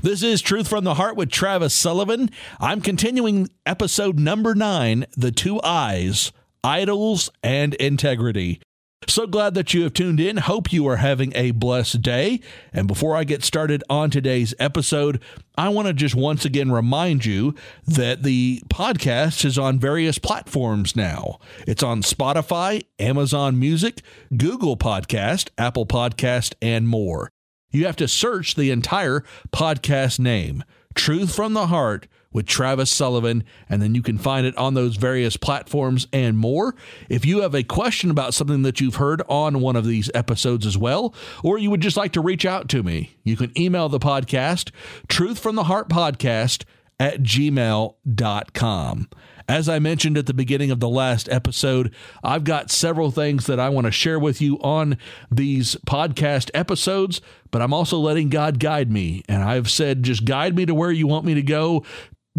This is Truth from the Heart with Travis Sullivan. I'm continuing episode number nine The Two I's Idols and Integrity. So glad that you have tuned in. Hope you are having a blessed day. And before I get started on today's episode, I want to just once again remind you that the podcast is on various platforms now. It's on Spotify, Amazon Music, Google Podcast, Apple Podcast, and more. You have to search the entire podcast name, Truth from the Heart with Travis Sullivan, and then you can find it on those various platforms and more. If you have a question about something that you've heard on one of these episodes as well, or you would just like to reach out to me, you can email the podcast, Truth from the Heart Podcast at gmail.com. As I mentioned at the beginning of the last episode, I've got several things that I want to share with you on these podcast episodes, but I'm also letting God guide me. And I've said, just guide me to where you want me to go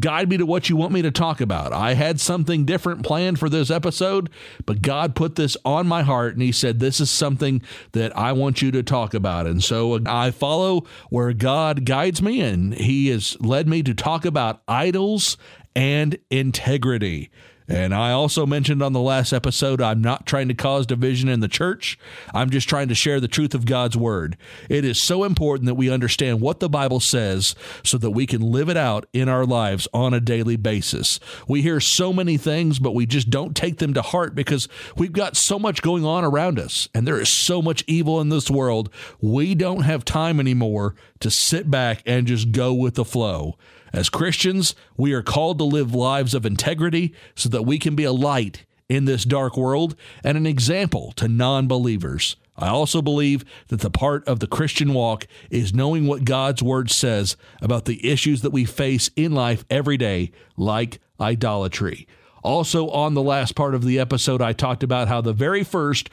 guide me to what you want me to talk about. I had something different planned for this episode, but God put this on my heart and He said, This is something that I want you to talk about. And so uh, I follow where God guides me, and He has led me to talk about idols and integrity. And I also mentioned on the last episode, I'm not trying to cause division in the church. I'm just trying to share the truth of God's word. It is so important that we understand what the Bible says so that we can live it out in our lives on a daily basis. We hear so many things, but we just don't take them to heart because we've got so much going on around us and there is so much evil in this world. We don't have time anymore to sit back and just go with the flow. As Christians, we are called to live lives of integrity so that we can be a light in this dark world and an example to non believers. I also believe that the part of the Christian walk is knowing what God's word says about the issues that we face in life every day, like idolatry. Also, on the last part of the episode, I talked about how the very first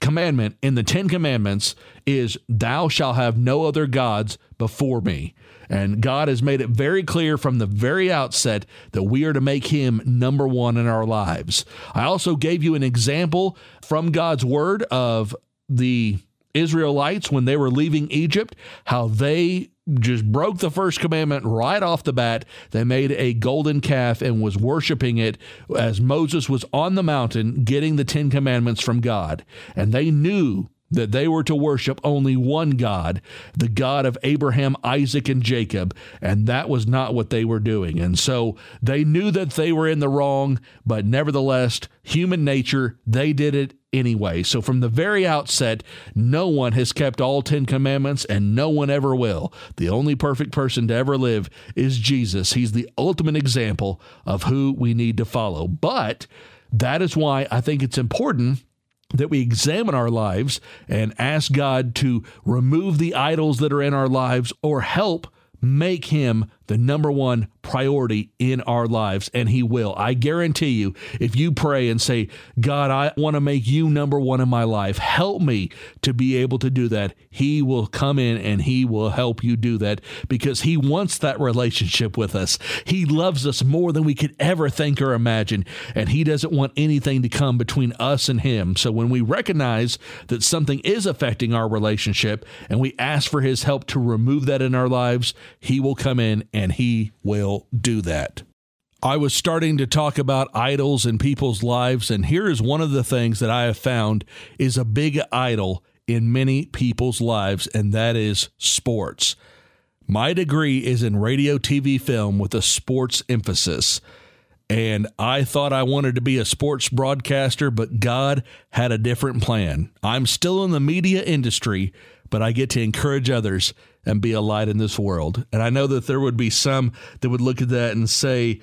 commandment in the Ten Commandments is, Thou shalt have no other gods before me. And God has made it very clear from the very outset that we are to make Him number one in our lives. I also gave you an example from God's Word of the Israelites when they were leaving Egypt, how they just broke the first commandment right off the bat. They made a golden calf and was worshiping it as Moses was on the mountain getting the Ten Commandments from God. And they knew that they were to worship only one God, the God of Abraham, Isaac, and Jacob, and that was not what they were doing. And so they knew that they were in the wrong, but nevertheless, human nature, they did it anyway. So from the very outset, no one has kept all 10 commandments and no one ever will. The only perfect person to ever live is Jesus. He's the ultimate example of who we need to follow. But that is why I think it's important that we examine our lives and ask God to remove the idols that are in our lives or help make him the number one priority in our lives, and He will. I guarantee you, if you pray and say, God, I want to make you number one in my life, help me to be able to do that, He will come in and He will help you do that because He wants that relationship with us. He loves us more than we could ever think or imagine, and He doesn't want anything to come between us and Him. So when we recognize that something is affecting our relationship and we ask for His help to remove that in our lives, He will come in and He will do that. I was starting to talk about idols in people's lives, and here is one of the things that I have found is a big idol in many people's lives, and that is sports. My degree is in radio, TV, film with a sports emphasis. And I thought I wanted to be a sports broadcaster, but God had a different plan. I'm still in the media industry, but I get to encourage others and be a light in this world. And I know that there would be some that would look at that and say,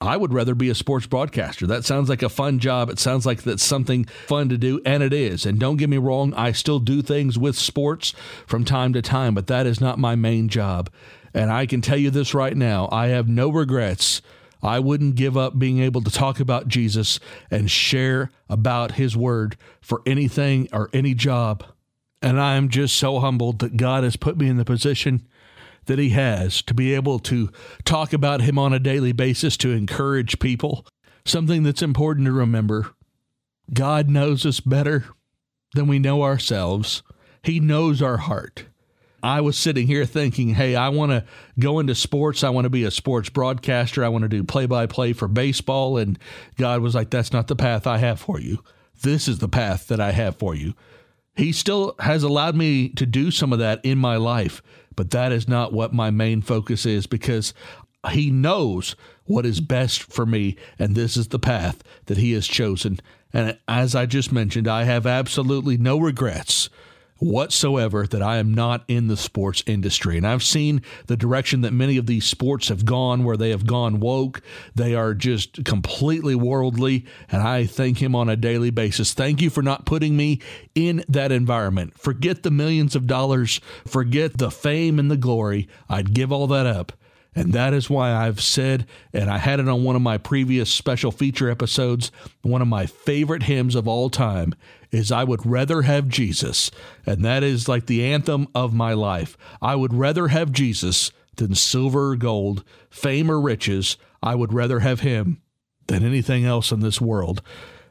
I would rather be a sports broadcaster. That sounds like a fun job. It sounds like that's something fun to do, and it is. And don't get me wrong, I still do things with sports from time to time, but that is not my main job. And I can tell you this right now I have no regrets. I wouldn't give up being able to talk about Jesus and share about his word for anything or any job. And I am just so humbled that God has put me in the position that He has to be able to talk about Him on a daily basis to encourage people. Something that's important to remember God knows us better than we know ourselves, He knows our heart. I was sitting here thinking, hey, I want to go into sports. I want to be a sports broadcaster. I want to do play by play for baseball. And God was like, that's not the path I have for you. This is the path that I have for you. He still has allowed me to do some of that in my life, but that is not what my main focus is because He knows what is best for me, and this is the path that He has chosen. And as I just mentioned, I have absolutely no regrets whatsoever that I am not in the sports industry. And I've seen the direction that many of these sports have gone, where they have gone woke. They are just completely worldly. And I thank him on a daily basis. Thank you for not putting me in that environment. Forget the millions of dollars, forget the fame and the glory. I'd give all that up and that is why I've said, and I had it on one of my previous special feature episodes, one of my favorite hymns of all time is I would rather have Jesus. And that is like the anthem of my life. I would rather have Jesus than silver or gold, fame or riches. I would rather have him than anything else in this world.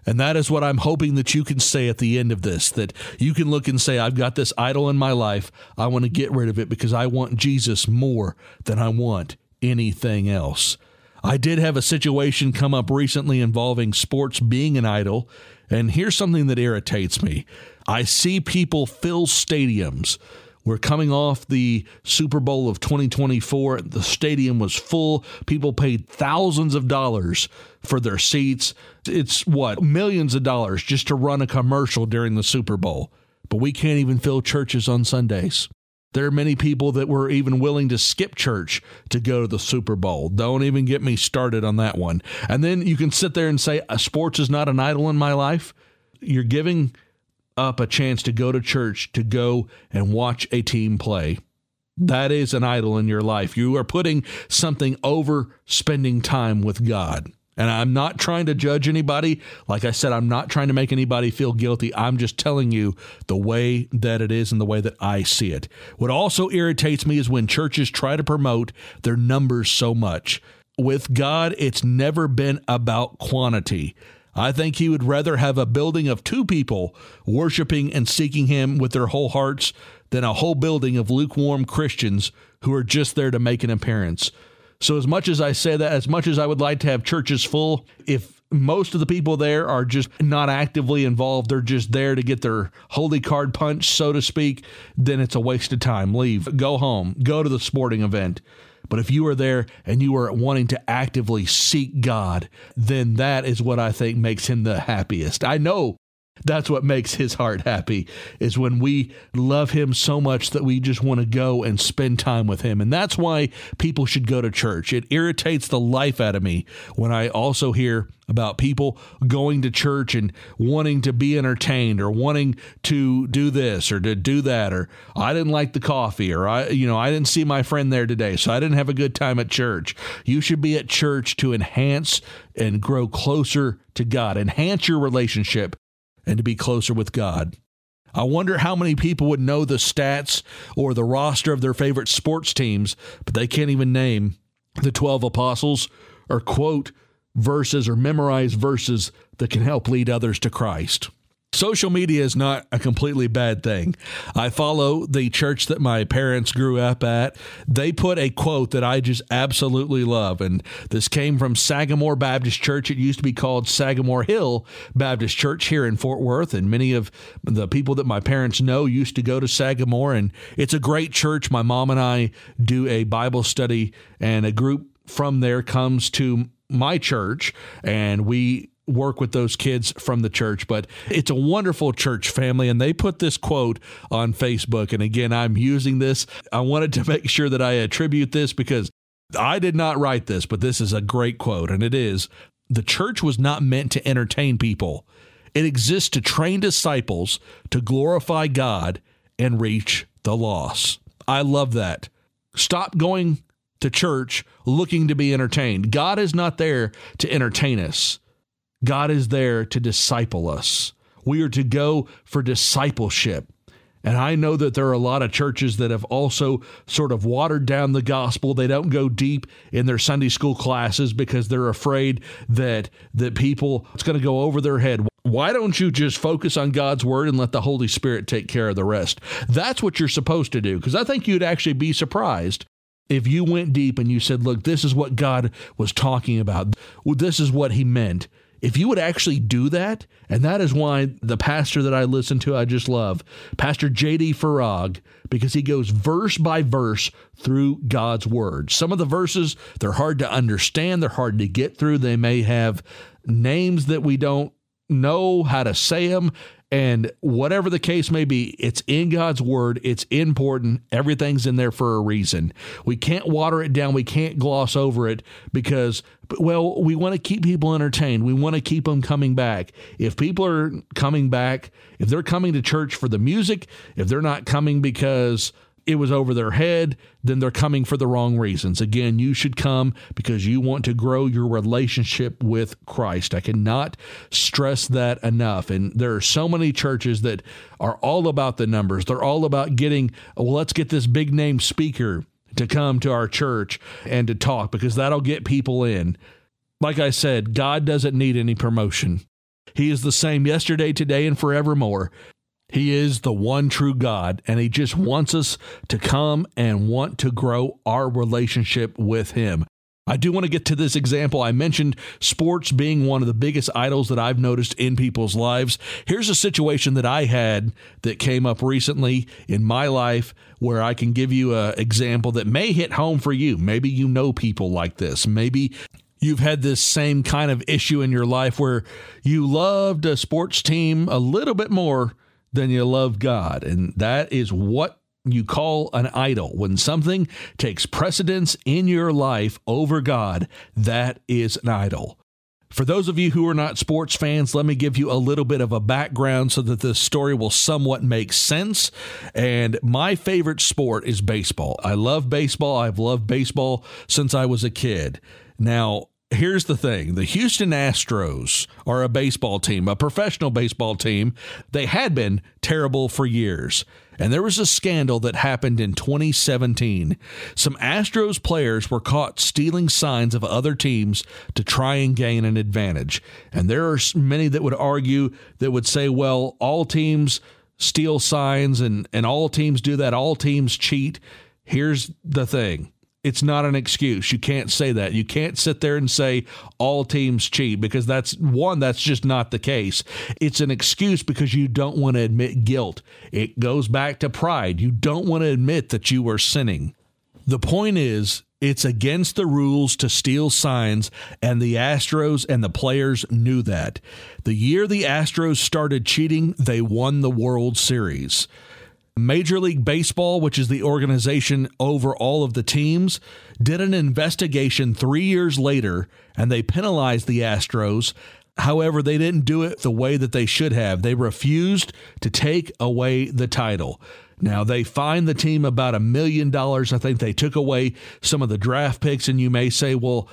And that is what I'm hoping that you can say at the end of this that you can look and say, I've got this idol in my life. I want to get rid of it because I want Jesus more than I want anything else. I did have a situation come up recently involving sports being an idol. And here's something that irritates me I see people fill stadiums we're coming off the Super Bowl of 2024. The stadium was full. People paid thousands of dollars for their seats. It's what? Millions of dollars just to run a commercial during the Super Bowl. But we can't even fill churches on Sundays. There are many people that were even willing to skip church to go to the Super Bowl. Don't even get me started on that one. And then you can sit there and say, uh, sports is not an idol in my life. You're giving up a chance to go to church, to go and watch a team play. That is an idol in your life. You are putting something over spending time with God. And I'm not trying to judge anybody. Like I said, I'm not trying to make anybody feel guilty. I'm just telling you the way that it is and the way that I see it. What also irritates me is when churches try to promote their numbers so much. With God, it's never been about quantity. I think he would rather have a building of two people worshiping and seeking him with their whole hearts than a whole building of lukewarm Christians who are just there to make an appearance. So, as much as I say that, as much as I would like to have churches full, if most of the people there are just not actively involved, they're just there to get their holy card punched, so to speak, then it's a waste of time. Leave, go home, go to the sporting event. But if you are there and you are wanting to actively seek God, then that is what I think makes him the happiest. I know that's what makes his heart happy is when we love him so much that we just want to go and spend time with him. And that's why people should go to church. It irritates the life out of me when I also hear about people going to church and wanting to be entertained or wanting to do this or to do that or I didn't like the coffee or I you know I didn't see my friend there today so I didn't have a good time at church. You should be at church to enhance and grow closer to God. Enhance your relationship and to be closer with God. I wonder how many people would know the stats or the roster of their favorite sports teams, but they can't even name the 12 apostles or quote verses or memorize verses that can help lead others to Christ. Social media is not a completely bad thing. I follow the church that my parents grew up at. They put a quote that I just absolutely love. And this came from Sagamore Baptist Church. It used to be called Sagamore Hill Baptist Church here in Fort Worth. And many of the people that my parents know used to go to Sagamore. And it's a great church. My mom and I do a Bible study, and a group from there comes to my church and we work with those kids from the church, but it's a wonderful church family. And they put this quote on Facebook. And again, I'm using this. I wanted to make sure that I attribute this because I did not write this, but this is a great quote. And it is The church was not meant to entertain people, it exists to train disciples to glorify God and reach the lost. I love that. Stop going to church looking to be entertained. God is not there to entertain us. God is there to disciple us. We are to go for discipleship. And I know that there are a lot of churches that have also sort of watered down the gospel. They don't go deep in their Sunday school classes because they're afraid that that people it's going to go over their head. Why don't you just focus on God's word and let the Holy Spirit take care of the rest? That's what you're supposed to do. Because I think you'd actually be surprised if you went deep and you said, look, this is what God was talking about, this is what he meant. If you would actually do that, and that is why the pastor that I listen to, I just love, Pastor J.D. Farag, because he goes verse by verse through God's word. Some of the verses, they're hard to understand, they're hard to get through. They may have names that we don't know how to say them. And whatever the case may be, it's in God's word. It's important. Everything's in there for a reason. We can't water it down. We can't gloss over it because, well, we want to keep people entertained. We want to keep them coming back. If people are coming back, if they're coming to church for the music, if they're not coming because it was over their head, then they're coming for the wrong reasons. Again, you should come because you want to grow your relationship with Christ. I cannot stress that enough. And there are so many churches that are all about the numbers. They're all about getting, oh, well, let's get this big name speaker to come to our church and to talk because that'll get people in. Like I said, God doesn't need any promotion. He is the same yesterday, today, and forevermore. He is the one true God, and He just wants us to come and want to grow our relationship with Him. I do want to get to this example. I mentioned sports being one of the biggest idols that I've noticed in people's lives. Here's a situation that I had that came up recently in my life where I can give you an example that may hit home for you. Maybe you know people like this. Maybe you've had this same kind of issue in your life where you loved a sports team a little bit more then you love God. And that is what you call an idol. When something takes precedence in your life over God, that is an idol. For those of you who are not sports fans, let me give you a little bit of a background so that this story will somewhat make sense. And my favorite sport is baseball. I love baseball. I've loved baseball since I was a kid. Now, here's the thing the Houston Astros are a baseball team, a professional baseball team. They had been terrible for years. And there was a scandal that happened in 2017. Some Astros players were caught stealing signs of other teams to try and gain an advantage. And there are many that would argue that would say, well, all teams steal signs and, and all teams do that, all teams cheat. Here's the thing it's not an excuse. You can't say that. You can't sit there and say all teams cheat because that's one, that's just not the case. It's an excuse because you don't want to admit guilt. It goes back to pride. You don't want to admit that you are sinning. The point is, it's against the rules to steal signs, and the Astros and the players knew that. The year the Astros started cheating, they won the World Series. Major League Baseball, which is the organization over all of the teams, did an investigation three years later and they penalized the Astros. However, they didn't do it the way that they should have. They refused to take away the title. Now, they fined the team about a million dollars. I think they took away some of the draft picks, and you may say, well,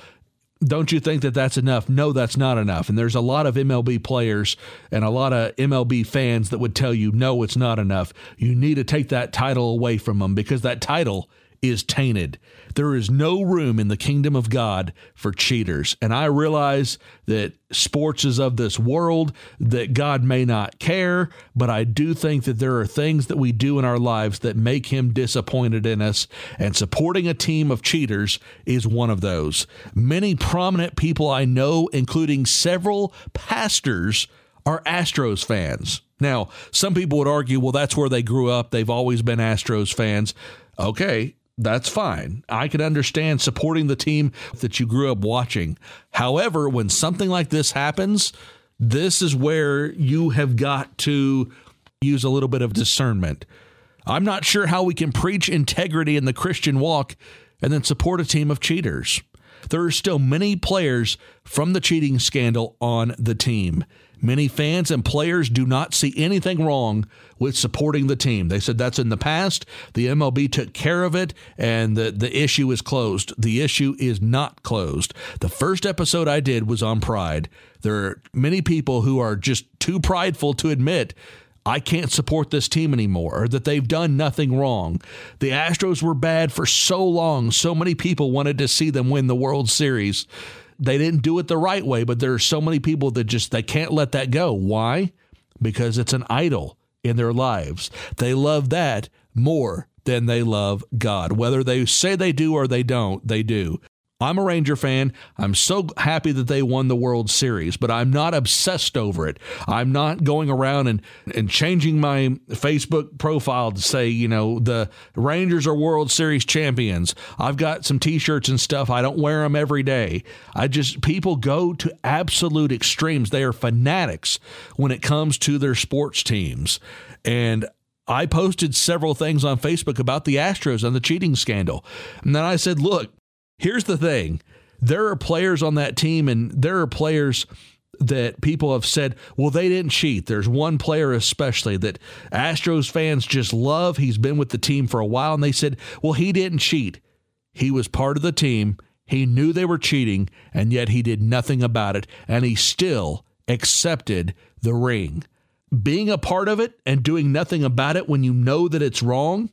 don't you think that that's enough? No, that's not enough. And there's a lot of MLB players and a lot of MLB fans that would tell you, no, it's not enough. You need to take that title away from them because that title is tainted. There is no room in the kingdom of God for cheaters. And I realize that sports is of this world, that God may not care, but I do think that there are things that we do in our lives that make him disappointed in us. And supporting a team of cheaters is one of those. Many prominent people I know, including several pastors, are Astros fans. Now, some people would argue, well, that's where they grew up. They've always been Astros fans. Okay, that's fine. I can understand supporting the team that you grew up watching. However, when something like this happens, this is where you have got to use a little bit of discernment. I'm not sure how we can preach integrity in the Christian walk and then support a team of cheaters. There are still many players from the cheating scandal on the team. Many fans and players do not see anything wrong with supporting the team. They said that's in the past. The MLB took care of it and the, the issue is closed. The issue is not closed. The first episode I did was on pride. There are many people who are just too prideful to admit I can't support this team anymore, or that they've done nothing wrong. The Astros were bad for so long. So many people wanted to see them win the World Series they didn't do it the right way, but there are so many people that just they can't let that go. Why? Because it's an idol in their lives. They love that more than they love God. Whether they say they do or they don't, they do. I'm a Ranger fan. I'm so happy that they won the World Series, but I'm not obsessed over it. I'm not going around and, and changing my Facebook profile to say, you know, the Rangers are World Series champions. I've got some t shirts and stuff. I don't wear them every day. I just, people go to absolute extremes. They are fanatics when it comes to their sports teams. And I posted several things on Facebook about the Astros and the cheating scandal. And then I said, look, here's the thing there are players on that team, and there are players that people have said, well, they didn't cheat. There's one player especially that Astros fans just love. He's been with the team for a while, and they said, well, he didn't cheat. He was part of the team. He knew they were cheating, and yet he did nothing about it, and he still accepted the ring. Being a part of it and doing nothing about it when you know that it's wrong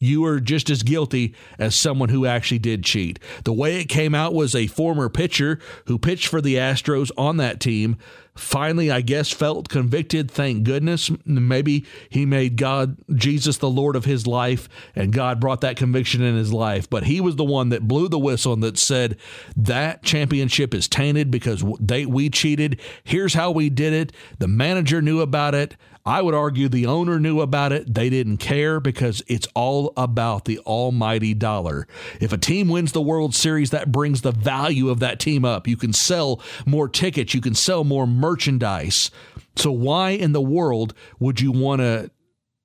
you are just as guilty as someone who actually did cheat. The way it came out was a former pitcher who pitched for the Astros on that team finally, I guess, felt convicted. Thank goodness. Maybe he made God, Jesus, the Lord of his life, and God brought that conviction in his life. But he was the one that blew the whistle and that said that championship is tainted because they we cheated. Here's how we did it. The manager knew about it. I would argue the owner knew about it. They didn't care because it's all about the almighty dollar. If a team wins the World Series, that brings the value of that team up. You can sell more tickets, you can sell more merchandise. So, why in the world would you want to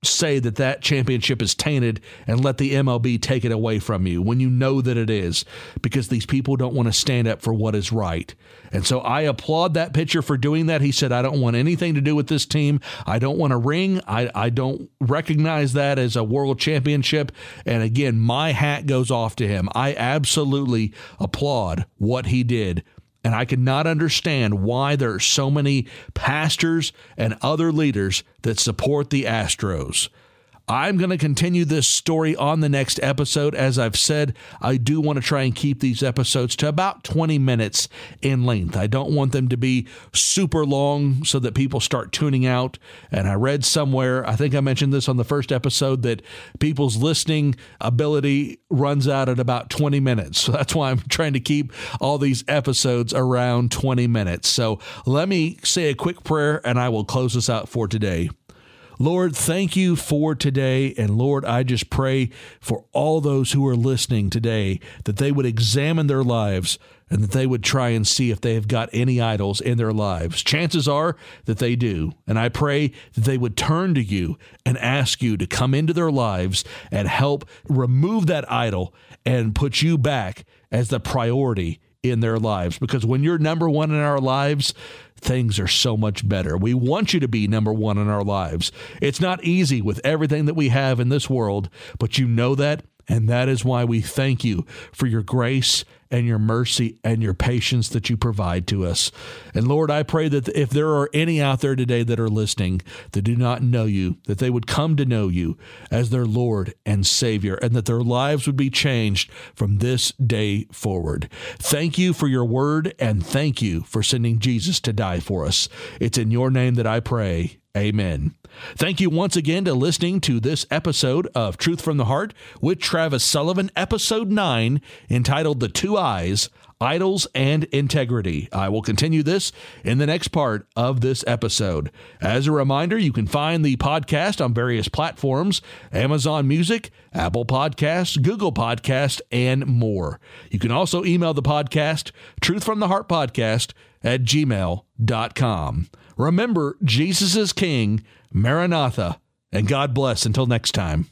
say that that championship is tainted and let the MLB take it away from you when you know that it is because these people don't want to stand up for what is right. And so I applaud that pitcher for doing that. He said, I don't want anything to do with this team. I don't want a ring. I, I don't recognize that as a world championship. And again, my hat goes off to him. I absolutely applaud what he did and I cannot understand why there are so many pastors and other leaders that support the Astros. I'm going to continue this story on the next episode. As I've said, I do want to try and keep these episodes to about 20 minutes in length. I don't want them to be super long so that people start tuning out. And I read somewhere, I think I mentioned this on the first episode, that people's listening ability runs out at about 20 minutes. So that's why I'm trying to keep all these episodes around 20 minutes. So let me say a quick prayer and I will close this out for today. Lord, thank you for today. And Lord, I just pray for all those who are listening today that they would examine their lives and that they would try and see if they have got any idols in their lives. Chances are that they do. And I pray that they would turn to you and ask you to come into their lives and help remove that idol and put you back as the priority in their lives. Because when you're number one in our lives, things are so much better. We want you to be number one in our lives. It's not easy with everything that we have in this world, but you know that. And that is why we thank you for your grace and your mercy and your patience that you provide to us. And Lord, I pray that if there are any out there today that are listening that do not know you, that they would come to know you as their Lord and Savior, and that their lives would be changed from this day forward. Thank you for your word, and thank you for sending Jesus to die for us. It's in your name that I pray. Amen. Thank you once again to listening to this episode of Truth from the Heart with Travis Sullivan, episode 9, entitled The Two I's Idols and Integrity. I will continue this in the next part of this episode. As a reminder, you can find the podcast on various platforms Amazon Music, Apple Podcasts, Google Podcast, and more. You can also email the podcast, Truth from the Heart Podcast, at gmail.com. Remember, Jesus is King, Maranatha, and God bless until next time.